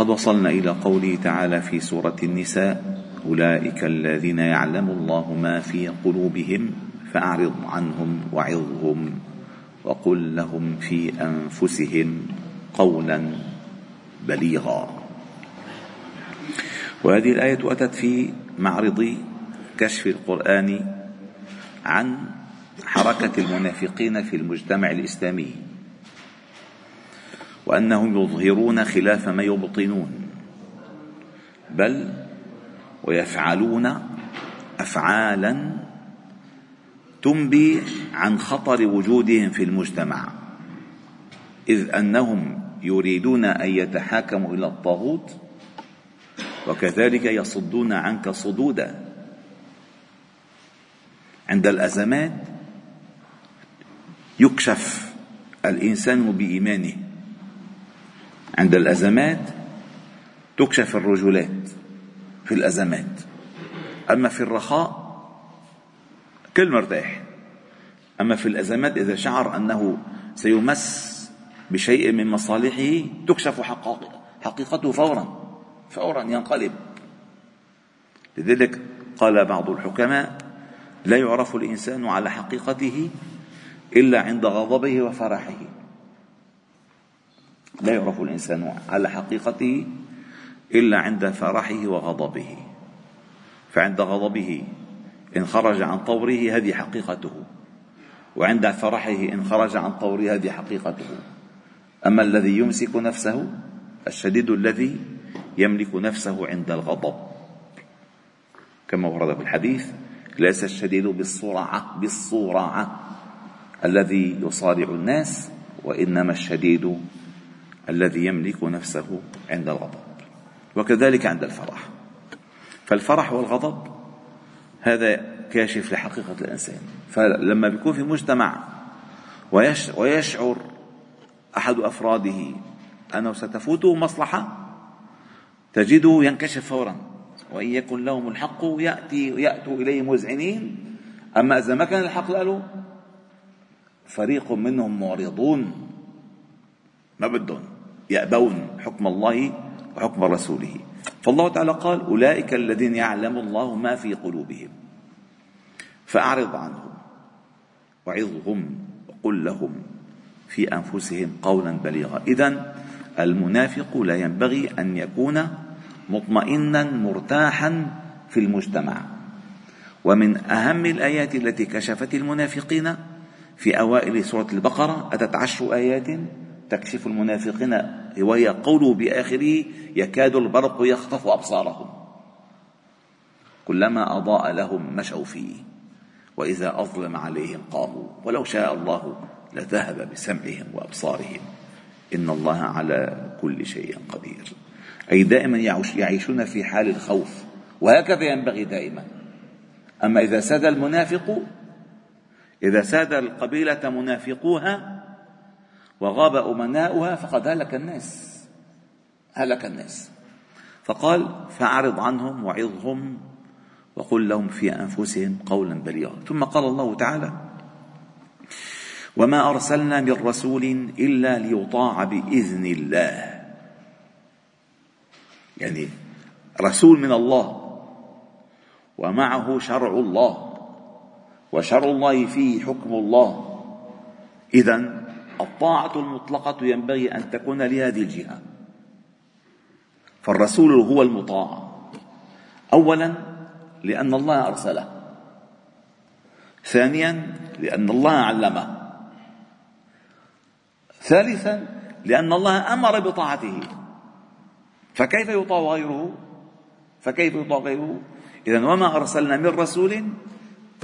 وقد وصلنا إلى قوله تعالى في سورة النساء أولئك الذين يعلم الله ما في قلوبهم فأعرض عنهم وعظهم وقل لهم في أنفسهم قولا بليغا. وهذه الآية أتت في معرض كشف القرآن عن حركة المنافقين في المجتمع الإسلامي. وأنهم يظهرون خلاف ما يبطنون بل ويفعلون أفعالا تنبي عن خطر وجودهم في المجتمع إذ أنهم يريدون أن يتحاكموا إلى الطاغوت وكذلك يصدون عنك صدودا. عند الأزمات يكشف الإنسان بإيمانه عند الأزمات تكشف الرجولات في الأزمات. أما في الرخاء كل مرتاح. أما في الأزمات إذا شعر أنه سيمس بشيء من مصالحه تكشف حقيقته فورا فورا ينقلب. لذلك قال بعض الحكماء لا يعرف الإنسان على حقيقته إلا عند غضبه وفرحه. لا يعرف الإنسان على حقيقته إلا عند فرحه وغضبه. فعند غضبه إن خرج عن طوره هذه حقيقته وعند فرحه إن خرج عن طوره هذه حقيقته. أما الذي يمسك نفسه الشديد الذي يملك نفسه عند الغضب. كما ورد في الحديث ليس الشديد بالصرعة بالصرعة الذي يصارع الناس وإنما الشديد الذي يملك نفسه عند الغضب وكذلك عند الفرح. فالفرح والغضب هذا كاشف لحقيقة الإنسان. فلما بيكون في مجتمع ويشعر أحد أفراده أنه ستفوته مصلحة تجده ينكشف فورا. وإن يكن لهم الحق يأتي يأتوا إليه مذعنين أما إذا ما كان الحق له فريق منهم معرضون ما بدهم. يأبون حكم الله وحكم رسوله. فالله تعالى قال أولئك الذين يعلم الله ما في قلوبهم فأعرض عنهم وعظهم وقل لهم في أنفسهم قولا بليغا. إذا المنافق لا ينبغي أن يكون مطمئنا مرتاحا في المجتمع. ومن أهم الآيات التي كشفت المنافقين في أوائل سورة البقرة أتت عشر آيات تكشف المنافقين وهي قوله بآخره يكاد البرق يخطف أبصارهم. كلما أضاء لهم مشوا فيه وإذا أظلم عليهم قاموا. ولو شاء الله لذهب بسمعهم وأبصارهم. إن الله على كل شيء قدير. أي دائما يعيشون في حال الخوف. وهكذا ينبغي دائما. أما إذا ساد المنافق إذا ساد القبيلة منافقوها وغاب أمناؤها فقد هلك الناس. هلك الناس. فقال فأعرض عنهم وعظهم وقل لهم في أنفسهم قولا بليغا. ثم قال الله تعالى وما أرسلنا من رسول إلا ليطاع بإذن الله. يعني رسول من الله ومعه شرع الله وشرع الله فيه حكم الله. إذا الطاعة المطلقة ينبغي أن تكون لهذه الجهة. فالرسول هو المطاع. أولا لأن الله أرسله. ثانيا لأن الله علمه. ثالثا لأن الله أمر بطاعته. فكيف يطاع غيره؟ فكيف يطاع غيره؟ إذا وما أرسلنا من رسول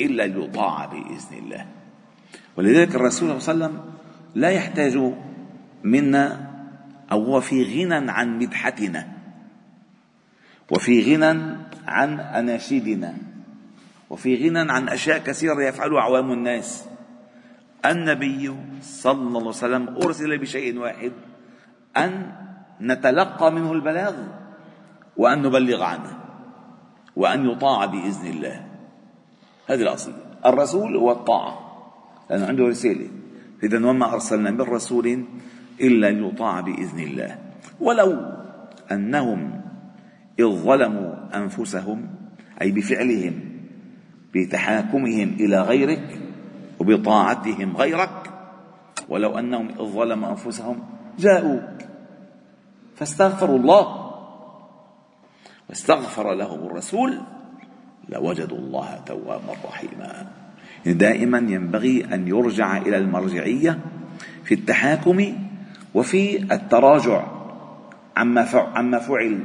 إلا ليطاع بإذن الله. ولذلك الرسول صلى الله عليه وسلم لا يحتاج منا أو هو في غنى عن مدحتنا. وفي غنى عن أناشيدنا. وفي غنى عن أشياء كثيرة يفعلها عوام الناس. النبي صلى الله عليه وسلم أرسل بشيء واحد أن نتلقى منه البلاغ وأن نبلغ عنه وأن يطاع بإذن الله. هذه الأصل. الرسول هو الطاعة لأنه عنده رسالة. إذا وما أرسلنا من رسول إلا ليطاع بإذن الله. ولو أنهم إذ ظلموا أنفسهم أي بفعلهم بتحاكمهم إلى غيرك وبطاعتهم غيرك ولو أنهم إذ ظلموا أنفسهم جاءوك فاستغفروا الله واستغفر لهم الرسول لوجدوا الله توابا رحيما. دائما ينبغي أن يرجع إلى المرجعية في التحاكم وفي التراجع عما فعل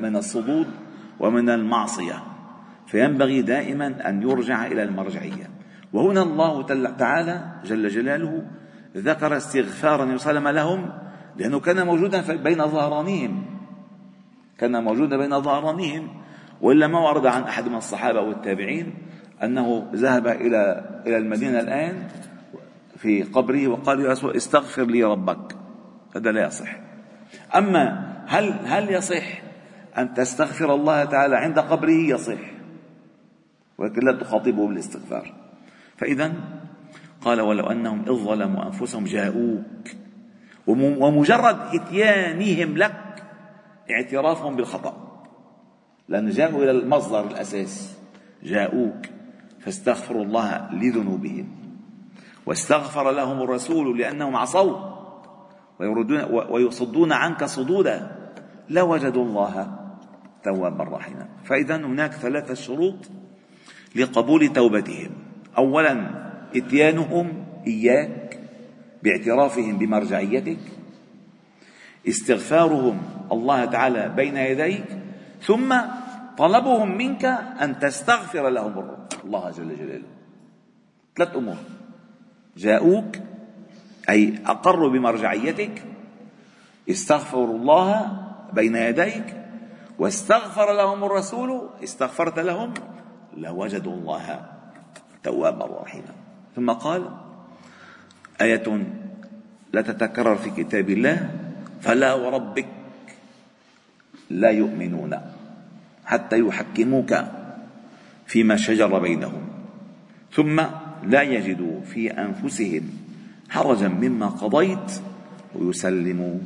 من الصدود ومن المعصية. فينبغي دائما أن يرجع إلى المرجعية. وهنا الله تعالى جل جلاله ذكر استغفار النبي صلى الله عليه وسلم لهم لأنه كان موجودا بين ظهرانيهم كان موجودا بين ظهرانيهم وإلا ما ورد عن أحد من الصحابة والتابعين. أنه ذهب إلى إلى المدينة الآن في قبره وقال يا رسول استغفر لي ربك. هذا لا يصح. أما هل هل يصح أن تستغفر الله تعالى عند قبره؟ يصح. ولكن لا تخاطبه بالاستغفار. فإذا قال ولو أنهم إذ ظلموا أنفسهم جاءوك. ومجرد إتيانهم لك اعترافهم بالخطأ. لأن جاءوا إلى المصدر الأساس. جاءوك. فاستغفروا الله لذنوبهم. واستغفر لهم الرسول لأنهم عصوا. ويردون ويصدون عنك صدودا. لوجدوا الله توابا رحيما. فإذا هناك ثلاثة شروط لقبول توبتهم. أولا إتيانهم إياك باعترافهم بمرجعيتك. استغفارهم الله تعالى بين يديك. ثم طلبهم منك أن تستغفر لهم الله جل جلاله. ثلاث أمور. جاءوك أي أقروا بمرجعيتك استغفروا الله بين يديك واستغفر لهم الرسول استغفرت لهم لوجدوا الله توابا رحيما. ثم قال آية لا تتكرر في كتاب الله فلا وربك لا يؤمنون. حتى يحكموك فيما شجر بينهم. ثم لا يجدوا في أنفسهم حرجا مما قضيت ويسلموا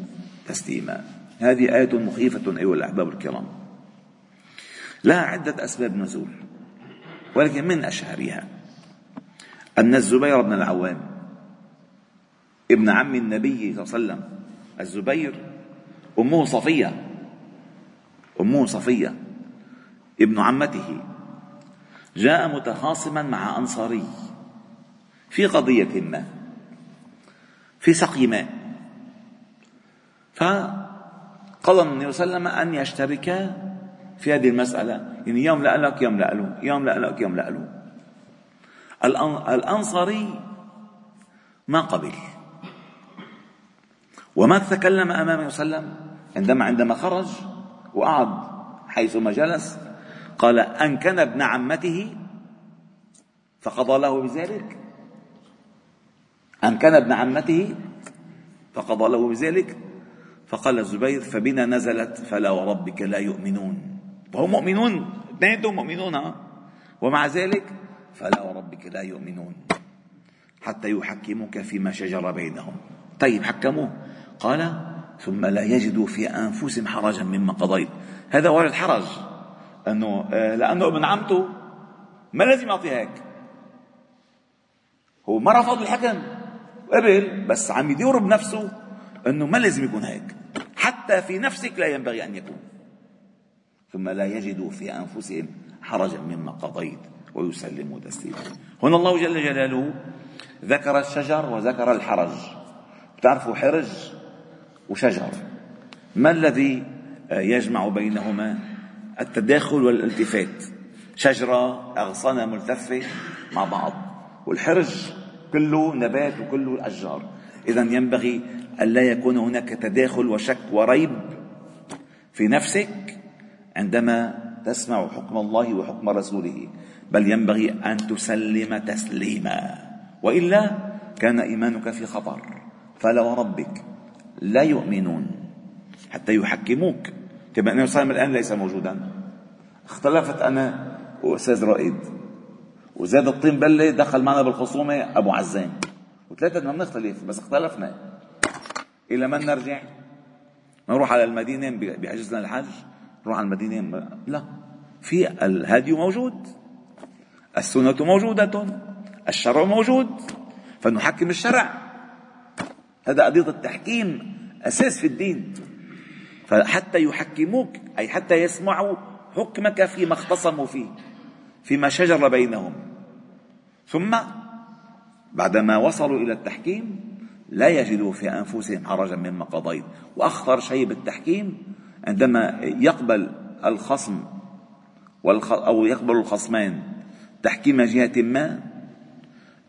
تسليما. هذه آية مخيفة أيها الأحباب الكرام. لها عدة أسباب نزول ولكن من أشهرها أن الزبير بن العوام ابن عم النبي صلى الله عليه وسلم الزبير أمه صفية أمه صفية ابن عمته. جاء متخاصما مع أنصاري في قضية ما في سقي ماء فقضى النبي صلى الله عليه وسلم أن يشتركا في هذه المسألة. يعني يوم لك يوم له. يوم لك يوم له. الأنصاري ما قبل. وما تكلم أمام النبي صلى الله عليه وسلم. عندما عندما خرج وقعد حيثما جلس قال أن كان ابن عمته فقضى له بذلك. أن كان ابن عمته فقضى له بذلك. فقال الزبير فبنا نزلت فلا وربك لا يؤمنون. وهم مؤمنون اثنينهم مؤمنون ومع ذلك فلا وربك لا يؤمنون حتى يحكموك فيما شجر بينهم. طيب حكموه. قال ثم لا يجدوا في أنفسهم حرجا مما قضيت. هذا وارد حرج. أنه آه، لأنه ابن عمته ما لازم يعطي هيك. هو ما رفض الحكم قبل بس عم يدور بنفسه أنه ما لازم يكون هيك. حتى في نفسك لا ينبغي أن يكون. ثم لا يجدوا في أنفسهم حرجا مما قضيت ويسلموا تسليما. هنا الله جل جلاله ذكر الشجر وذكر الحرج. بتعرفوا حرج وشجر. ما الذي يجمع بينهما؟ التداخل والالتفات. شجرة أغصانها ملتفة مع بعض والحرج كله نبات وكله أشجار إذا ينبغي أن لا يكون هناك تداخل وشك وريب في نفسك عندما تسمع حكم الله وحكم رسوله بل ينبغي أن تسلم تسليما. وإلا كان إيمانك في خطر. فلا وربك لا يؤمنون حتى يحكموك. كما عليه وسلم الآن ليس موجودا. اختلفت أنا واستاذ رائد وزاد الطين بله دخل معنا بالخصومة أبو عزام. وثلاثة ما بنختلف بس اختلفنا. إلى من نرجع؟ نروح على المدينة بحجزنا الحج نروح على المدينة؟ لا. في الهدي موجود. السنة موجودة. الشرع موجود. فنحكم الشرع. هذا قضيه التحكيم أساس في الدين. فحتى يحكموك أي حتى يسمعوا حكمك فيما اختصموا فيه فيما شجر بينهم. ثم بعدما وصلوا إلى التحكيم لا يجدوا في أنفسهم حرجا مما قضيت. وأخطر شيء بالتحكيم عندما يقبل الخصم أو يقبل الخصمان تحكيم جهة ما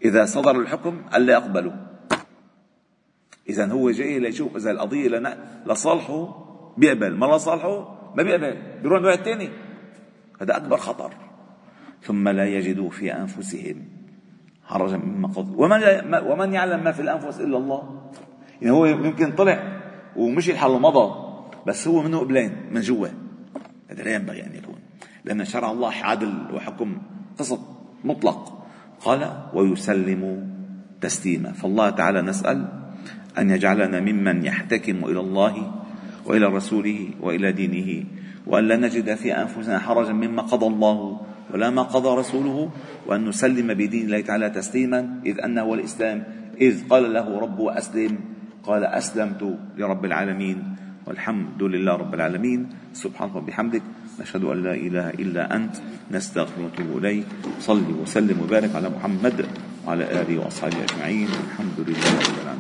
إذا صدر الحكم ألا يقبلوا. اذا هو جاي ليشوف إذا القضية لصالحه بيقبل. ما لصالحه ما بيقبل. بيروح النوع الثاني هذا أكبر خطر. ثم لا يجدوا في أنفسهم حرجا مما قضوا ومن, ومن يعلم ما في الأنفس إلا الله. يعني هو يمكن طلع ومشي الحل ومضى بس هو منه قبلين من جوا. هذا لا ينبغي أن يكون. لأن شرع الله عدل وحكم قسط مطلق. قال ويسلم تسليما. فالله تعالى نسأل أن يجعلنا ممن يحتكم إلى الله وإلى رسوله وإلى دينه وأن لا نجد في أنفسنا حرجا مما قضى الله ولا ما قضى رسوله وأن نسلم بدين الله تعالى تسليما إذ أنه هو الإسلام إذ قال له ربه أسلم قال أسلمت لرب العالمين والحمد لله رب العالمين سبحانك وبحمدك نشهد أن لا إله إلا أنت نستغفر ونتوب إليك صل وسلم وبارك على محمد وعلى آله وأصحابه أجمعين الحمد لله رب العالمين.